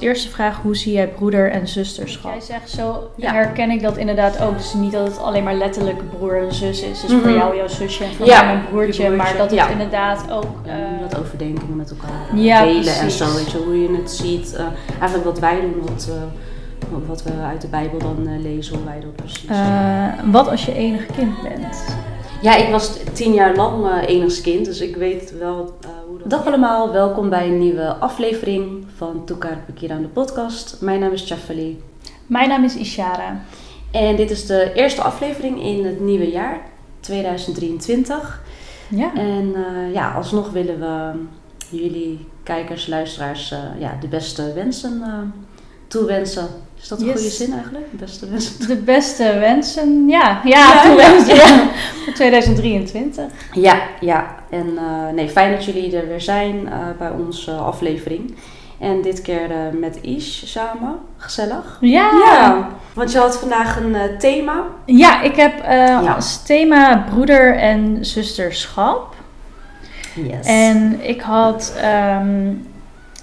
Eerste vraag, hoe zie jij broeder en zusterschap? Jij zegt zo, Ja. herken ik dat inderdaad ook. Dus niet dat het alleen maar letterlijk broer en zus is. Dus voor jou jouw zusje en voor Ja, mij mijn broertje. je broertje, Maar dat het ja. inderdaad ook... Eh, dat overdenken met elkaar Ja, delen en zo, weet je, hoe je het ziet. Eh, eigenlijk wat wij doen, wat, eh, wat we uit de Bijbel dan eh, lezen, hoe wij dat precies eh, wat als je enig kind bent? Ja, ik was tien jaar lang eh enigskind, dus ik weet wel eh, hoe dat... Dag allemaal, welkom bij een nieuwe aflevering van Toekar aan de podcast. Mijn naam is Chafali Mijn naam is Ishara. en dit is de eerste aflevering in het nieuwe jaar, 2023. Ja. En eh, ja, alsnog willen we jullie kijkers, luisteraars, eh, ja, de beste wensen eh, toewensen. Is dat een Yes. goede zin eigenlijk? De beste wensen De beste wensen, ja. Ja, Ja, toewensen, ja. ja. Voor 2023. Ja, ja. En nee, fijn dat jullie er weer zijn bij onze aflevering. En dit keer eh, met Ish samen. Gezellig. Ja. Ja, want je had vandaag een eh, thema. Ja, ik heb Ja. als thema broeder en zusterschap. Yes. En ik had ehm,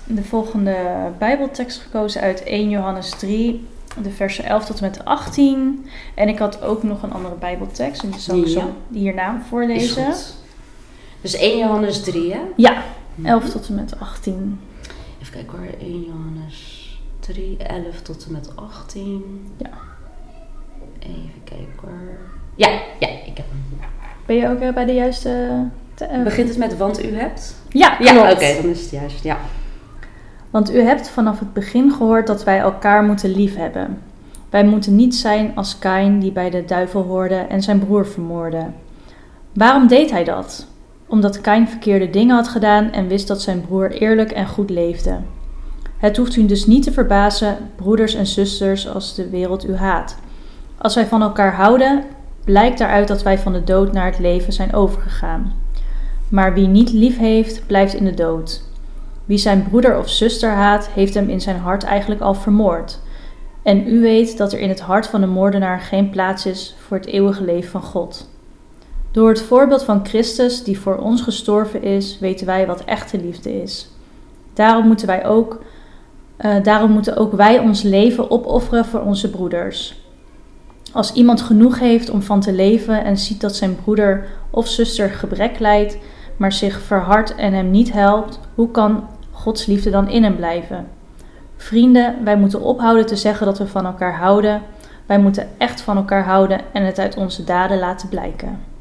de volgende Bijbeltekst gekozen uit 1 Johannes 3, de versen 11 tot en met 18. En ik had ook nog een andere Bijbeltekst, en die zal ik Ja. zo hierna Is voorlezen. goed. Dus 1 Johannes 3, hè? Ja, 11 tot en met 18. Even kijken hoor. 1 Johannes 3, 11 tot en met 18. Ja. Even kijken hoor. Ja, ja, ik heb hem. Ben je ook eh, bij de juiste... te- eh, Begint het met want u hebt? Ja, Ja, oké, dan is het juist. Ja. Want u hebt vanaf het begin gehoord dat wij elkaar moeten liefhebben. Wij moeten niet zijn als Kain die bij de duivel hoorde en zijn broer vermoordde. Waarom deed hij dat? Omdat Kain verkeerde dingen had gedaan en wist dat zijn broer eerlijk en goed leefde. Het hoeft u dus niet te verbazen, broeders en zusters, als de wereld u haat. Als wij van elkaar houden, blijkt daaruit dat wij van de dood naar het leven zijn overgegaan. Maar wie niet lief heeft, blijft in de dood. Wie zijn broeder of zuster haat, heeft hem in zijn hart eigenlijk al vermoord. En u weet dat er in het hart van de moordenaar geen plaats is voor het eeuwige leven van God. Door het voorbeeld van Christus, die voor ons gestorven is, weten wij wat echte liefde is. Daarom moeten wij ook, eh, daarom moeten ook wij ons leven opofferen voor onze broeders. Als iemand genoeg heeft om van te leven en ziet dat zijn broeder of zuster gebrek lijdt, maar zich verhardt en hem niet helpt, hoe kan Gods liefde dan in hem blijven? Vrienden, wij moeten ophouden te zeggen dat we van elkaar houden. Wij moeten echt van elkaar houden en het uit onze daden laten blijken.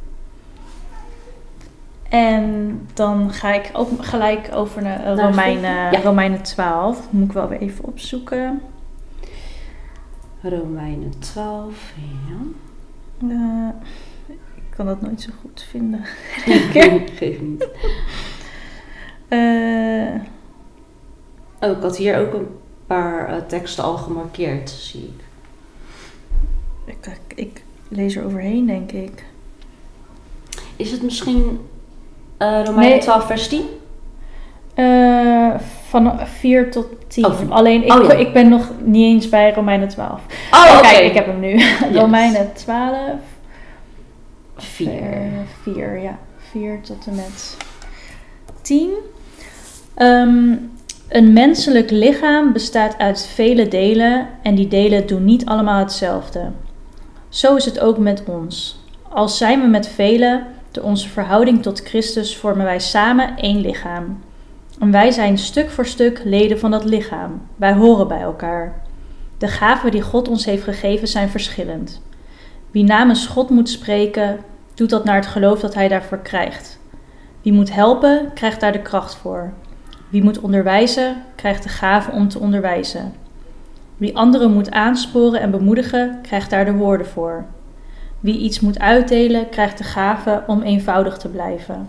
En dan ga ik ook gelijk over naar eh, Romeinen, Ja. Romeinen 12. Dat moet ik wel weer even opzoeken. Romeinen 12. Ja. Eh, ik kan dat nooit zo goed vinden. Geef niet. Eh, Oh, ik had hier ook een paar teksten al gemarkeerd, zie ik. ik, ik, ik lees er overheen, denk ik. Is het misschien eh Romeinen Nee. 12 vers 10? Eh, van 4 tot 10. Oh, van- Alleen ik, oh ja. ik ben nog niet eens bij Romeinen 12. Oh, Kijk, ik heb hem nu. Romeinen 12. 4. 4, ja. 4 tot en met 10. Ehm, een menselijk lichaam bestaat uit vele delen en die delen doen niet allemaal hetzelfde. Zo is het ook met ons. Al zijn we met velen, door onze verhouding tot Christus vormen wij samen één lichaam. En wij zijn stuk voor stuk leden van dat lichaam. Wij horen bij elkaar. De gaven die God ons heeft gegeven zijn verschillend. Wie namens God moet spreken, doet dat naar het geloof dat hij daarvoor krijgt. Wie moet helpen, krijgt daar de kracht voor. Wie moet onderwijzen, krijgt de gave om te onderwijzen. Wie anderen moet aansporen en bemoedigen, krijgt daar de woorden voor. Wie iets moet uitdelen, krijgt de gave om eenvoudig te blijven.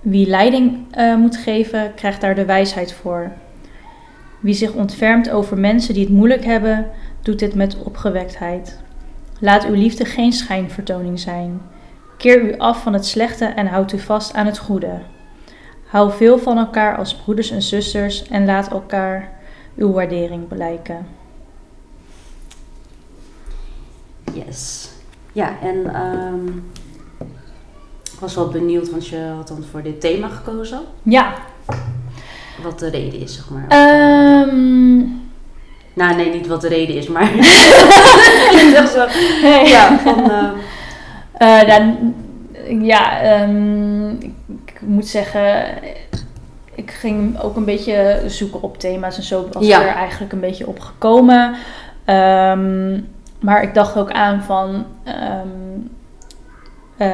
Wie leiding eh, moet geven, krijgt daar de wijsheid voor. Wie zich ontfermt over mensen die het moeilijk hebben, doet dit met opgewektheid. Laat uw liefde geen schijnvertoning zijn. Keer u af van het slechte en houd u vast aan het goede. Hou veel van elkaar als broeders en zusters en laat elkaar uw waardering blijken. Yes. Ja, en ehm, ik was wel benieuwd, want je had dan voor dit thema gekozen. Ja, wat de reden is, zeg maar. Ehm, nou, nee, niet wat de reden is, maar... zo. Ja, van... eh, Eh, nou, ja, ehm, ik, ik moet zeggen, ik ging ook een beetje zoeken op thema's en zo was Ja. er eigenlijk een beetje op gekomen. Ehm, maar ik dacht ook aan van, ehm, eh,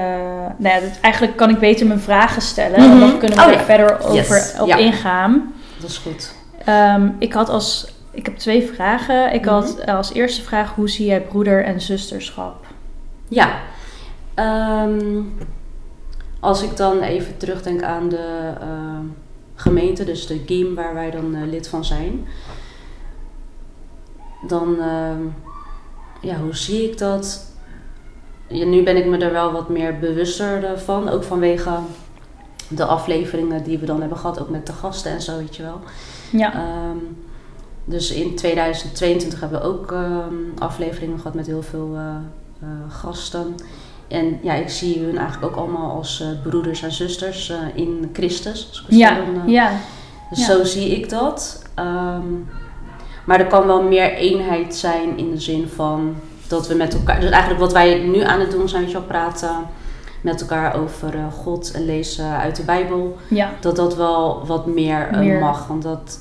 nou ja, dat- eigenlijk kan ik beter mijn vragen stellen, Mhm. want dan kunnen we Oh er ja. verder over Yes, op ja. ingaan. dat is goed. Ehm, ik had als, ik heb twee vragen. Ik Mhm. had eh, als eerste vraag, hoe zie jij broeder- en zusterschap? Ja. Ehm, als ik dan even terugdenk aan de gemeente, dus de GIM waar wij dan eh, lid van zijn. Dan, ja, hoe zie ik dat? Ja, nu ben ik me er wel wat meer bewuster van. Ook vanwege de afleveringen die we dan hebben gehad, ook met de gasten en zo, weet je wel. Ja, Ehm, dus in 2022 hebben we ook ehm, afleveringen gehad met heel veel eh, eh, gasten. En ja, ik zie hun eigenlijk ook allemaal als eh, broeders en zusters in Christus. als ik het ja, dan, ja. Dus ja. zo zie ik dat. Ehm, maar er kan wel meer eenheid zijn in de zin van dat we met elkaar... Dus eigenlijk wat wij nu aan het doen zijn, weet je wel, praten met elkaar over eh, God en lezen uit de Bijbel ja. dat dat wel wat meer, eh, Meer. mag. Want dat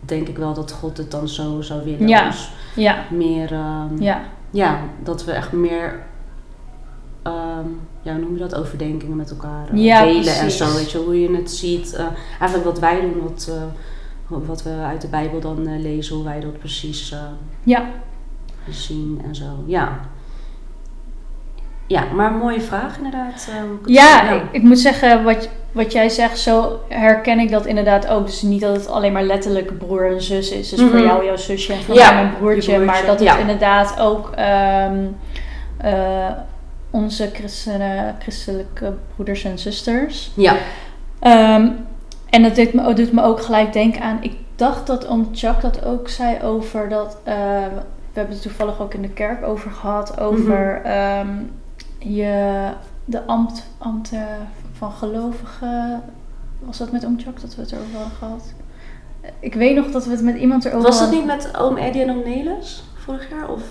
denk ik wel dat God het dan zo zou willen. Ja. Dus Ja, meer, ehm, ja. ja, dat we echt meer, ehm, ja, hoe noem je dat, overdenkingen met elkaar eh, delen en zo. Weet je, hoe je het ziet. eigenlijk wat wij doen, wat, wat we uit de Bijbel dan eh, lezen, hoe wij dat precies eh, ja. zien en zo. Ja. Ja, maar een mooie vraag inderdaad. eh, Ja, zie. ik, ik moet zeggen, wat, wat jij zegt, zo herken ik dat inderdaad ook. Dus niet dat het alleen maar letterlijk broer en zus is. Dus voor Mhm. jou jouw zusje en voor Ja, mij mijn broertje. je broertje, Maar dat het ja. inderdaad ook ehm, eh, onze christenen, christelijke broeders en zusters. Ja. Ehm, en dat doet me, doet me ook gelijk denken aan. Ik dacht dat oom Chuck dat ook zei over dat. eh, we hebben het toevallig ook in de kerk over gehad. Over Mhm. ehm, je, de ambt, ambten van gelovigen. Was dat met oom Chuck dat we het erover hadden gehad? Ik weet nog dat we het met iemand erover Was dat hadden. niet met oom Eddie en oom Nelis vorig jaar? Of?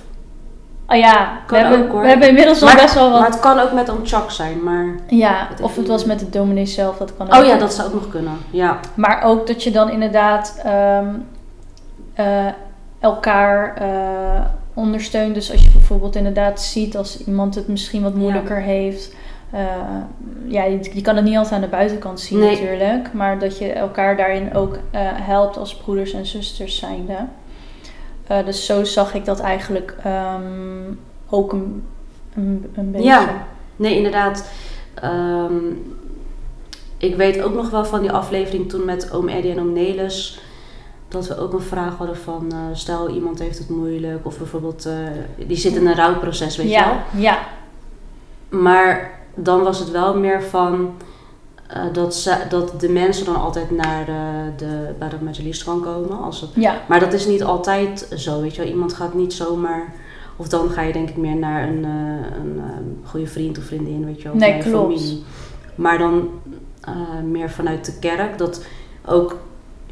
Oh ja, we hebben, ook, hoor. we hebben inmiddels al Maar, best wel wat. maar het kan ook met Chuck zijn, maar... ja, het of het was met de dominee zelf, dat kan ook. Oh ja, dat zou ook nog kunnen. Ja. Maar ook dat je dan inderdaad ehm, eh, elkaar eh, ondersteunt. Dus als je bijvoorbeeld inderdaad ziet als iemand het misschien wat moeilijker heeft. eh, ja, je, je kan het niet altijd aan de buitenkant zien Nee. natuurlijk. Maar dat je elkaar daarin ook helpt als broeders en zusters zijnde. Eh, dus zo zag ik dat eigenlijk ehm, ook een, een, een beetje. Ja. Nee, inderdaad. Ehm, ik weet ook nog wel van die aflevering toen met oom Eddie en oom Nelis... dat we ook een vraag hadden van... eh, stel, iemand heeft het moeilijk of bijvoorbeeld... eh, die zit in een rouwproces, weet je wel. ja, ja, Maar dan was het wel meer van eh, dat, ze, dat de mensen dan altijd naar de, de, bij de kan komen. Als het, ja, maar dat is niet altijd zo, weet je wel. Iemand gaat niet zomaar... Of dan ga je denk ik meer naar een, eh, een eh, goede vriend of vriendin, weet je wel. Of Nee, klopt. familie. Maar dan meer vanuit de kerk. Dat ook...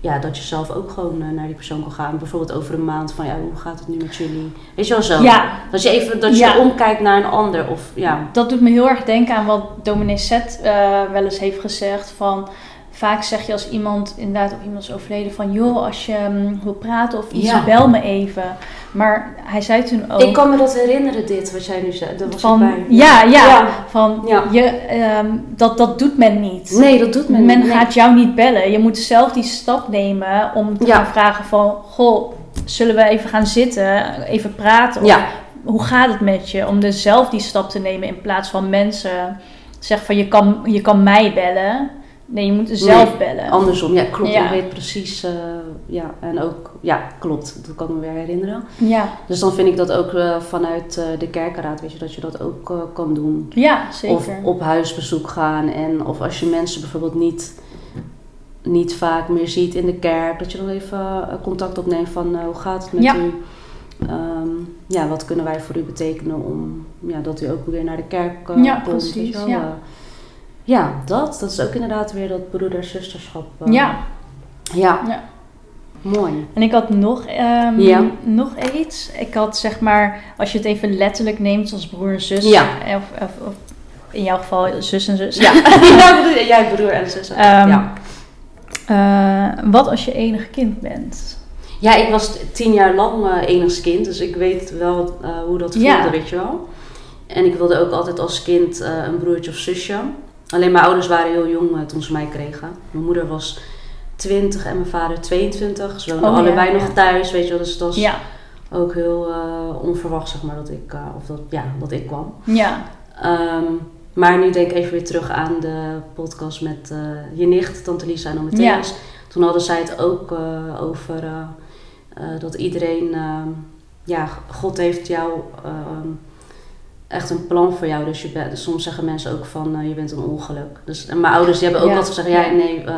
Ja, dat je zelf ook gewoon eh, naar die persoon kan gaan. Bijvoorbeeld over een maand van, ja, hoe gaat het nu met jullie? Weet je wel zo? ja. Dat je even dat je Ja. omkijkt naar een ander. Of ja, Dat doet me heel erg denken aan wat dominee Zet eh, wel eens heeft gezegd. Van, vaak zeg je als iemand, inderdaad, of iemand is overleden, van joh, als je mm, wil praten of iets, Ja. bel me even. Maar hij zei toen ook Ik kan me dat herinneren, dit wat jij nu zei. Daar was van, bij. ja, ja, Ja. van, Ja. Je, ehm, dat, dat doet men niet. Nee, dat doet men Men niet. Nee. gaat jou niet bellen. Je moet zelf die stap nemen om te gaan vragen van, goh, zullen we even gaan zitten, even praten? Of hoe gaat het met je? Om dus zelf die stap te nemen in plaats van mensen zeggen van je kan, je kan mij bellen. Nee, je moet zelf bellen. andersom. Ja, klopt. Ja. Ik weet precies. eh, ja, en ook, ja, klopt. Dat kan ik me weer herinneren. Ja, Dus dan vind ik dat ook eh, vanuit eh, de kerkenraad, weet je, dat je dat ook kan doen. ja zeker. Of op huisbezoek gaan. En of als je mensen bijvoorbeeld niet, niet vaak meer ziet in de kerk, dat je dan even contact opneemt van hoe gaat het met Ja. u? Ehm, ja, wat kunnen wij voor u betekenen om ja, dat u ook weer naar de kerk Ja, komt? weet precies, ja. Eh, ja, dat. Dat is ook inderdaad weer dat broeder-zusterschap. eh, ja, Ja, Ja. mooi. En ik had nog, Ja. nog iets. Ik had zeg maar, als je het even letterlijk neemt als broer en zus. Ja. Of, of, of in jouw geval zus en zus. Ja, jij broer en zus. Ehm, ja. Eh, wat als je enig kind bent? ja, ik was tien jaar lang eh enigskind, dus ik weet wel eh, hoe dat voelde, weet je wel. En ik wilde ook altijd als kind eh, een broertje of zusje. Alleen mijn ouders waren heel jong eh, toen ze mij kregen. Mijn moeder was 20 en mijn vader 22. Ze woonden Oh, allebei ja. nog thuis, weet je wel. Dus dat was Ja. ook heel eh, onverwacht, zeg maar, dat ik, eh, of dat, ja, dat ik kwam. Ja. Ehm, maar nu denk ik even weer terug aan de podcast met je nicht, Tante Lisa en Ome Ja. Toen hadden zij het ook over dat iedereen, ehm, ja, God heeft jou ehm, echt een plan voor jou. Dus je bent, soms zeggen mensen ook van eh, je bent een ongeluk. Dus, en mijn ouders die hebben ook Ja. altijd gezegd, ja, nee, eh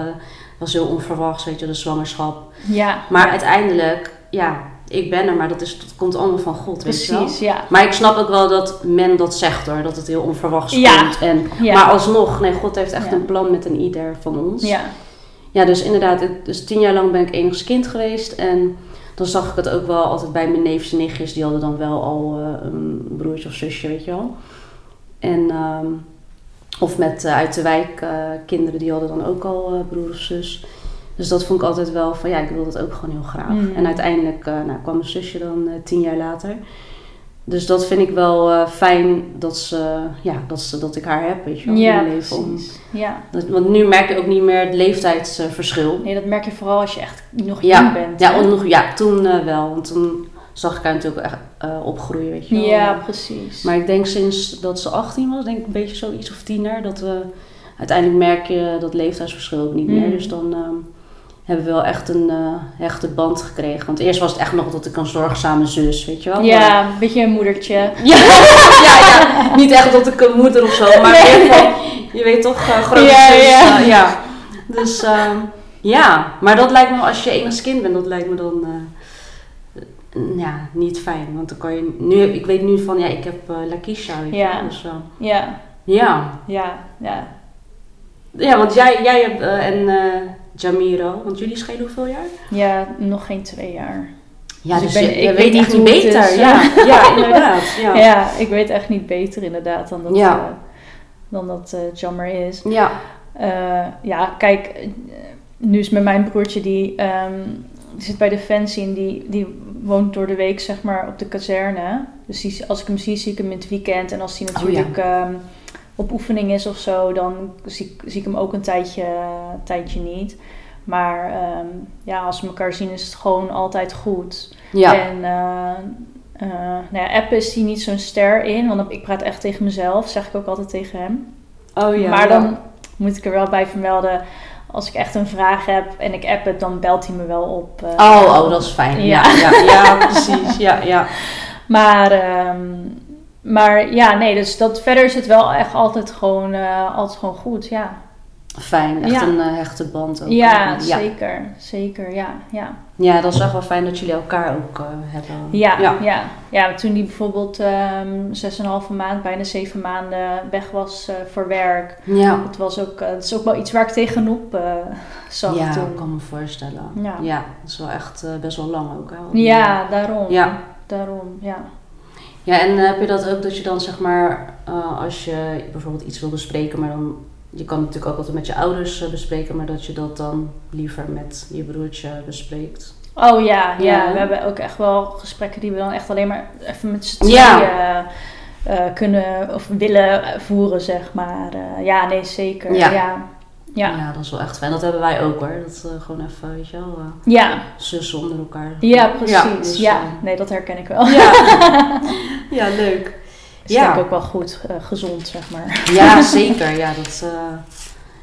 was heel onverwachts, weet je, de zwangerschap. Ja. Maar uiteindelijk, ja, ik ben er, maar dat, is, dat komt allemaal van God, weet je wel. Precies, ja. Maar ik snap ook wel dat men dat zegt hoor, dat het heel onverwachts Ja. komt. En, Ja. Maar alsnog, nee, God heeft echt een plan met een ieder van ons. Ja. Ja, dus inderdaad, dus tien jaar lang ben ik enigszins kind geweest. En dan zag ik het ook wel altijd bij mijn neefjes en nichtjes. Die hadden dan wel al eh, een broertje of zusje, weet je wel. En, ehm, of met eh, uit de wijk eh, kinderen, die hadden dan ook al broer of zus. Dus dat vond ik altijd wel van, ja, ik wil dat ook gewoon heel graag. Mm. En uiteindelijk nou, kwam mijn zusje dan tien jaar later. Dus dat vind ik wel eh, fijn dat, ze, ja, dat, ze, dat ik haar heb, weet je wel, Ja, in mijn leven. Om-. Ja. dat- want nu merk je ook niet meer het leeftijdsverschil. Nee, dat merk je vooral als je echt nog Ja, jong bent. Ja, nog, ja toen eh, wel. Want toen zag ik haar natuurlijk echt eh, opgroeien, weet je wel. Ja, precies. Maar ik denk sinds dat ze 18 was, denk ik een beetje zoiets of tiener, dat we uiteindelijk merk je dat leeftijdsverschil ook niet meer. Mm. Dus dan ehm, hebben we wel echt een eh, hechte band gekregen. Want eerst was het echt nog dat ik een zorgzame zus, weet je wel. ja, een beetje een moedertje. Ja, ja, ja. Niet echt dat ik een moeder of zo, maar Nee. je weet toch, eh, grote Ja, zus. ja. eh, ja. Dus ehm, ja, maar dat lijkt me, als je enigszins kind bent, dat lijkt me dan ja, niet fijn. Want dan kan je, nu, ik weet nu van, ja, ik heb eh Lakisha, Ja. dus, Ja, ja. ja, ja. Ja, want jij, jij hebt, en Jamiro, want jullie schelen hoeveel jaar? Ja, nog geen twee jaar. Ja, Dus dus, ik ben- je, ik weet echt niet beter. ja. eh. ja, inderdaad. Ja. Ja. ik weet echt niet beter inderdaad dan dat, Ja. eh, dan dat eh, Jammer is. ja. Ja, kijk, nu is met mijn broertje die, ehm, die zit bij Defensie en die, die woont door de week zeg maar op de kazerne. Dus die, als ik hem zie, zie ik hem in het weekend. En als hij Oh, natuurlijk ehm, op oefening is of zo, dan zie, ik- zie ik hem ook een tijdje, tijdje niet. Maar ehm, ja, als we elkaar zien is het gewoon altijd goed. Ja. En eh, nou ja, appen is hij niet zo'n ster in, want ik praat echt tegen mezelf, zeg ik ook altijd tegen hem. Oh ja. maar ja. dan moet ik er wel bij vermelden, als ik echt een vraag heb en ik app het, dan belt hij me wel op. eh. Oh, oh, dat is fijn. Ja, Ja. ja, ja, precies. Ja, ja. Maar, ehm, maar ja, nee, dus dat, verder is het wel echt altijd gewoon, eh, altijd gewoon goed, ja. Fijn. Echt Ja. een eh, hechte band ook. Ja, ja. zeker, zeker, ja, ja. Ja, dat is echt wel fijn dat jullie elkaar ook eh, hebben. Ja, Ja. ja. ja. toen die bijvoorbeeld ehm zes en een halve maand, bijna zeven maanden weg was eh, voor werk. Ja. Het was ook, eh, het is ook wel iets waar ik tegenop eh, zag Ja, toen. ik kan me voorstellen. Ja. Ja, dat is wel echt eh, best wel lang ook. Hè? Ja, daarom. Ja. Daarom, ja. Ja, en eh, heb je dat ook dat je dan zeg maar, eh, als je bijvoorbeeld iets wil bespreken, maar dan, je kan het natuurlijk ook altijd met je ouders eh, bespreken, maar dat je dat dan liever met je broertje bespreekt. Oh ja, ja, Ja. we hebben ook echt wel gesprekken die we dan echt alleen maar even met z'n Ja. tweeën kunnen of willen voeren, zeg maar. Ja, nee, zeker. Ja. Ja, ja. ja. dat is wel echt fijn. Dat hebben wij ook hoor. Dat eh, gewoon even, weet je wel, eh, ja. zussen onder elkaar. precies. Ja, dus, eh, nee, dat herken ik wel. ja. ja, leuk. Is Ja. denk ik ook wel goed, eh, gezond, zeg maar. Ja, zeker. Ja, dat,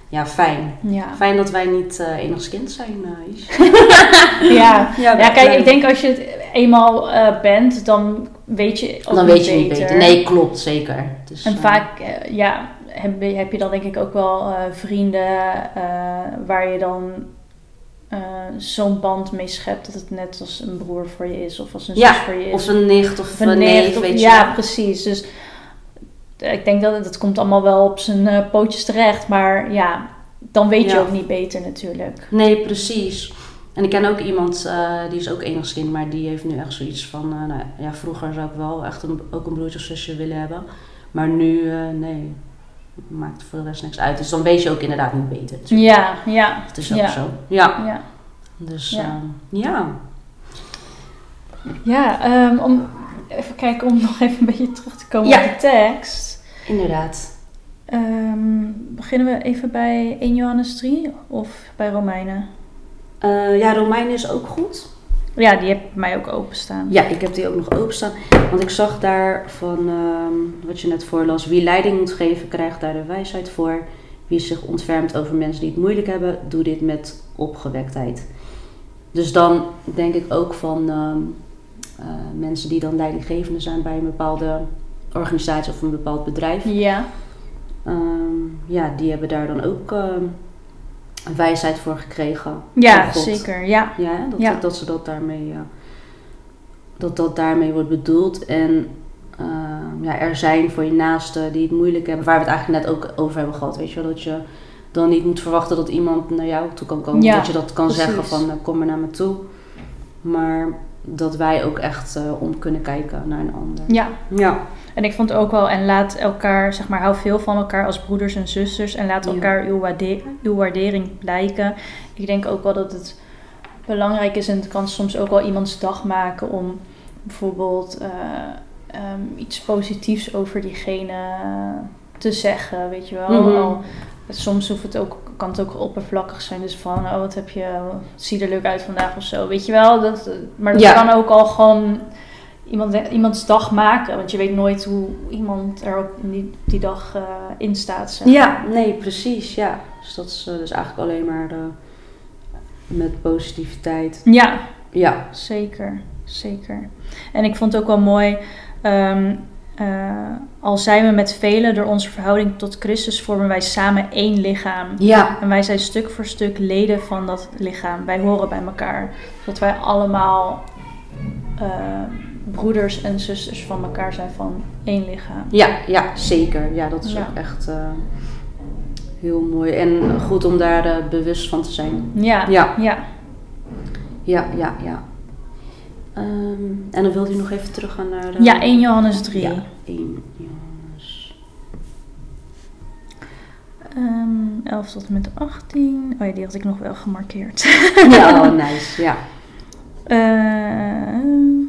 ja, fijn. Ja. Fijn dat wij niet eh enigszins kind zijn, Is. Ja. Ja, ja, kijk, ik denk als je het eenmaal bent, dan weet je ook Dan weet je niet beter. Nee, klopt, zeker. Dus, En vaak, ja, heb, je- heb je dan denk ik ook wel eh, vrienden eh, waar je dan eh, zo'n band mee schept dat het net als een broer voor je is of als een Ja, zus voor je is. Of een nicht of, Of een neef, of- weet je Ja, wel. precies. Dus ik denk dat het, dat komt allemaal wel op zijn pootjes terecht. Maar ja, dan weet je ook niet beter natuurlijk. Nee, precies. En ik ken ook iemand, die is ook enigskind, maar die heeft nu echt zoiets van... nou, ja, vroeger zou ik wel echt een, ook een broertje of zusje willen hebben. Maar nu, nee, maakt voor de rest niks uit. Dus dan weet je ook inderdaad niet beter. Ja, ja. Het is ook ja. zo. Ja, Ja, dus Ja. ja. ja. ja ehm, om, even kijken om nog even een beetje terug te komen op de tekst. inderdaad. Ehm, beginnen we even bij 1 Johannes 3 of bij Romeinen? Eh, ja, Romein is ook goed. Ja, die heeft mij ook openstaan. Ja, ik heb die ook nog openstaan. Want ik zag daar van ehm, wat je net voorlas. Wie leiding moet geven, krijgt daar de wijsheid voor. Wie zich ontfermt over mensen die het moeilijk hebben, doe dit met opgewektheid. Dus dan denk ik ook van ehm, eh, mensen die dan leidinggevende zijn bij een bepaalde organisatie of een bepaald bedrijf. Ja, Ehm, ja, die hebben daar dan ook wijsheid voor gekregen. ja zeker. Ja. Ja, dat, Ja. Dat, ze dat daarmee, eh, dat dat daarmee wordt bedoeld. En ehm, ja, er zijn voor je naasten die het moeilijk hebben, waar we het eigenlijk net ook over hebben gehad. Weet je wel, dat je dan niet moet verwachten dat iemand naar jou toe kan komen. Ja, dat je dat kan precies. zeggen van eh, kom maar naar me toe. Maar dat wij ook echt eh, om kunnen kijken naar een ander. ja. Ja, En ik vond ook wel, en laat elkaar, zeg maar, hou veel van elkaar als broeders en zusters. En laat elkaar uw, waarde- uw waardering blijken. Ik denk ook wel dat het belangrijk is en het kan soms ook wel iemands dag maken om bijvoorbeeld eh, ehm, iets positiefs over diegene te zeggen, weet je wel. Mhm. Al, soms hoeft het ook, kan het ook oppervlakkig zijn, dus van, oh wat heb je, zie er leuk uit vandaag of zo, weet je wel. Dat, maar dat Ja. kan ook al gewoon iemand, iemands dag maken, want je weet nooit hoe iemand er op die, die dag eh, in staat. zeg ja nee, precies. Ja. Dus dat is eh, dus eigenlijk alleen maar eh, met positiviteit. Ja, Ja, Zeker, zeker. En ik vond het ook wel mooi, ehm, eh, al zijn we met velen door onze verhouding tot Christus, vormen wij samen één lichaam. ja, En wij zijn stuk voor stuk leden van dat lichaam. Wij horen bij elkaar. Zodat wij allemaal eh, broeders en zusters van elkaar zijn van één lichaam. Ja, ja, zeker. Ja, dat is Ja. ook echt eh, heel mooi. En goed om daar eh, bewust van te zijn. Ja, Ja. ja. Ja, ja, ja. Ehm, en dan wilde u nog even teruggaan naar... de- Ja, 1 Johannes 3. Ja, 1 Johannes. Ehm, 11 tot en met 18. Oh ja, die had ik nog wel gemarkeerd. Ja, oh, nice. Ja. Eh,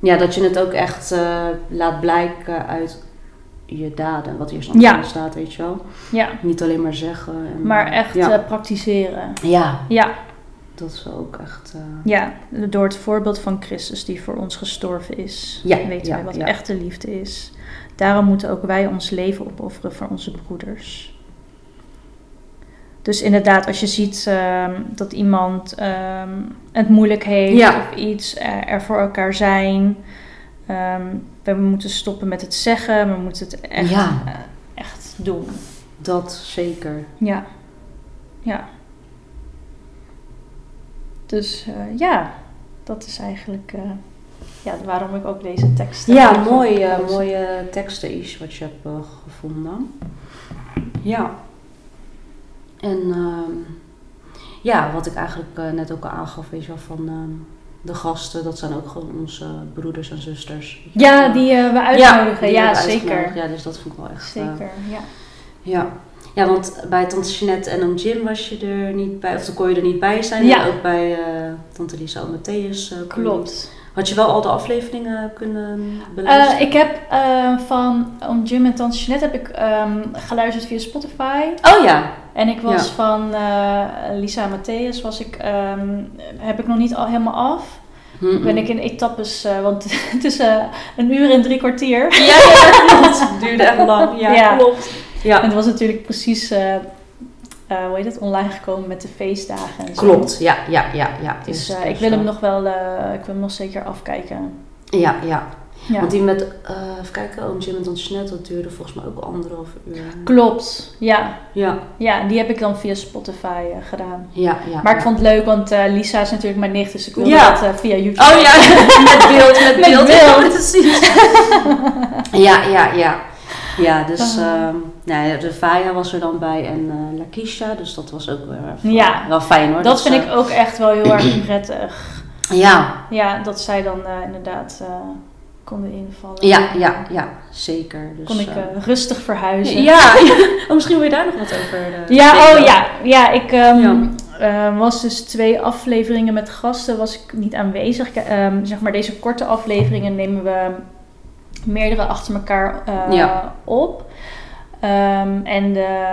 ja, dat je het ook echt eh, laat blijken uit je daden. Wat hier soms Ja. in staat, weet je wel. ja, Niet alleen maar zeggen. En, maar echt Ja, eh, praktiseren. ja Ja, dat is ook echt... eh, ja, door het voorbeeld van Christus die voor ons gestorven is, Ja, weten ja, wij wat echte liefde is. Daarom moeten ook wij ons leven opofferen voor onze broeders. Dus inderdaad, als je ziet ehm, dat iemand ehm, het moeilijk heeft Ja. of iets, eh, er voor elkaar zijn. ehm, we moeten stoppen met het zeggen, we moeten het echt, Ja. eh, echt doen. dat zeker. Ja, ja. Dus eh, ja, dat is eigenlijk ja, waarom ik ook deze tekst heb Ja, mooi, mooie teksten is wat je hebt gevonden. Ja. En ehm, ja, wat ik eigenlijk eh, net ook al aangaf, weet je wel, van ehm, de gasten, dat zijn ook gewoon onze broeders en zusters. Ja, die eh, we uitnodigen. Ja, we zeker. Ja, dus dat vind ik wel echt... eh, Zeker, ja. ja. ja, want bij Tante Jeanette en oom Jim was je er niet bij, of dan kon je er niet bij zijn. Ja. En ook bij eh, Tante Lisa en Matthäus. eh. Klopt. Had je wel al de afleveringen kunnen beluisteren? Eh, ik heb eh, van Oom Jim en Tante Jeanette heb ik ehm, geluisterd via Spotify. Oh ja, En ik was Ja. van eh, Lisa en Matthäus, was ik, ehm, heb ik nog niet al helemaal af. Ben ik in etappes, eh, want het is eh, een uur en drie kwartier. Ja, ja, klopt. Het duurde echt lang. Ja, Ja. klopt. En Ja, het was natuurlijk precies, eh, hoe heet het, online gekomen met de feestdagen en zo. klopt. Ja, ja, ja, ja. Dus eh, ik wil hem nog wel, eh, ik wil hem nog zeker afkijken. Ja, ja. Ja. Want die met, even kijken, Oom Jim en Tante Jeanette, dat duurde volgens mij ook anderhalf uur. Klopt, ja. Ja, Ja, die heb ik dan via Spotify gedaan. ja, ja. Maar ik vond het leuk, want Lisa is natuurlijk mijn nicht, dus ik wilde Ja. dat via YouTube. Oh ja, met beeld, met Met beeld. beeld. Ja, ja, ja, ja. Dus Ah. ehm nou ja, de Faya was er dan bij en eh Lakisha, dus dat was ook wel, erg- Ja. wel fijn hoor. Dat vind eh, ik ook echt wel heel erg prettig. Ja, Ja, dat zij dan eh, inderdaad konden invallen. ja, ja, ja, zeker. Dus, Kon ik rustig verhuizen. ja. Oh, misschien wil je daar nog wat over Ja, oh ja. Ja, ik ehm, Ja. eh, was dus twee afleveringen met gasten, was ik niet aanwezig. Ehm, zeg maar, deze korte afleveringen nemen we meerdere achter elkaar eh, Ja. op. Ehm, en de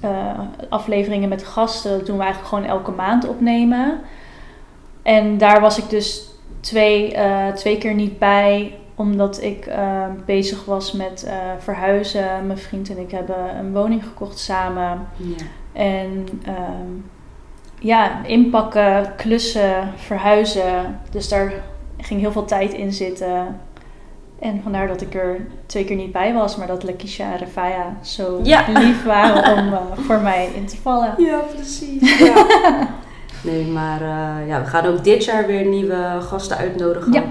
eh, afleveringen met gasten dat doen we eigenlijk gewoon elke maand opnemen. En daar was ik dus twee, eh, twee keer niet bij, omdat ik eh, bezig was met verhuizen. Mijn vriend en ik hebben een woning gekocht samen. Ja. En ehm, ja, inpakken, klussen, verhuizen. Dus daar ging heel veel tijd in zitten. En vandaar dat ik er twee keer niet bij was, maar dat Lakisha en Rafaya zo Ja. lief waren om eh, voor mij in te vallen. Ja, precies. Ja. nee, maar eh, ja, we gaan ook dit jaar weer nieuwe gasten uitnodigen. Ja.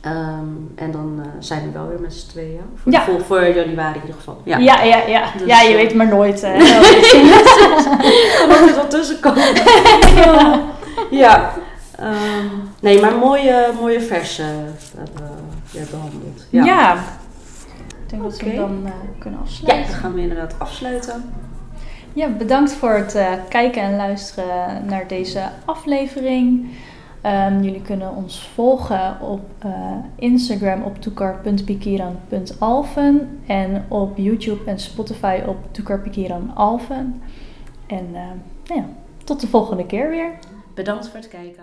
Ehm, en dan eh, zijn we wel weer met z'n tweeën. Voor, Ja. voor, voor januari in ieder geval. Ja. Ja, ja, ja. Dus, ja je weet maar nooit. hè. altijd wel tussenkomen. ja. ja. Ehm, nee, maar mooie, mooie versen hebben we behandeld. ja. Ja. Ik denk dat we dan eh, kunnen Ja, afsluiten. dan gaan we inderdaad afsluiten. Ja, bedankt voor het eh, kijken en luisteren naar deze aflevering. Ehm, jullie kunnen ons volgen op eh, Instagram op toekar.pikiran.alven en op YouTube en Spotify op toekarpikiranalven. En eh, nou ja, tot de volgende keer weer. Bedankt voor het kijken.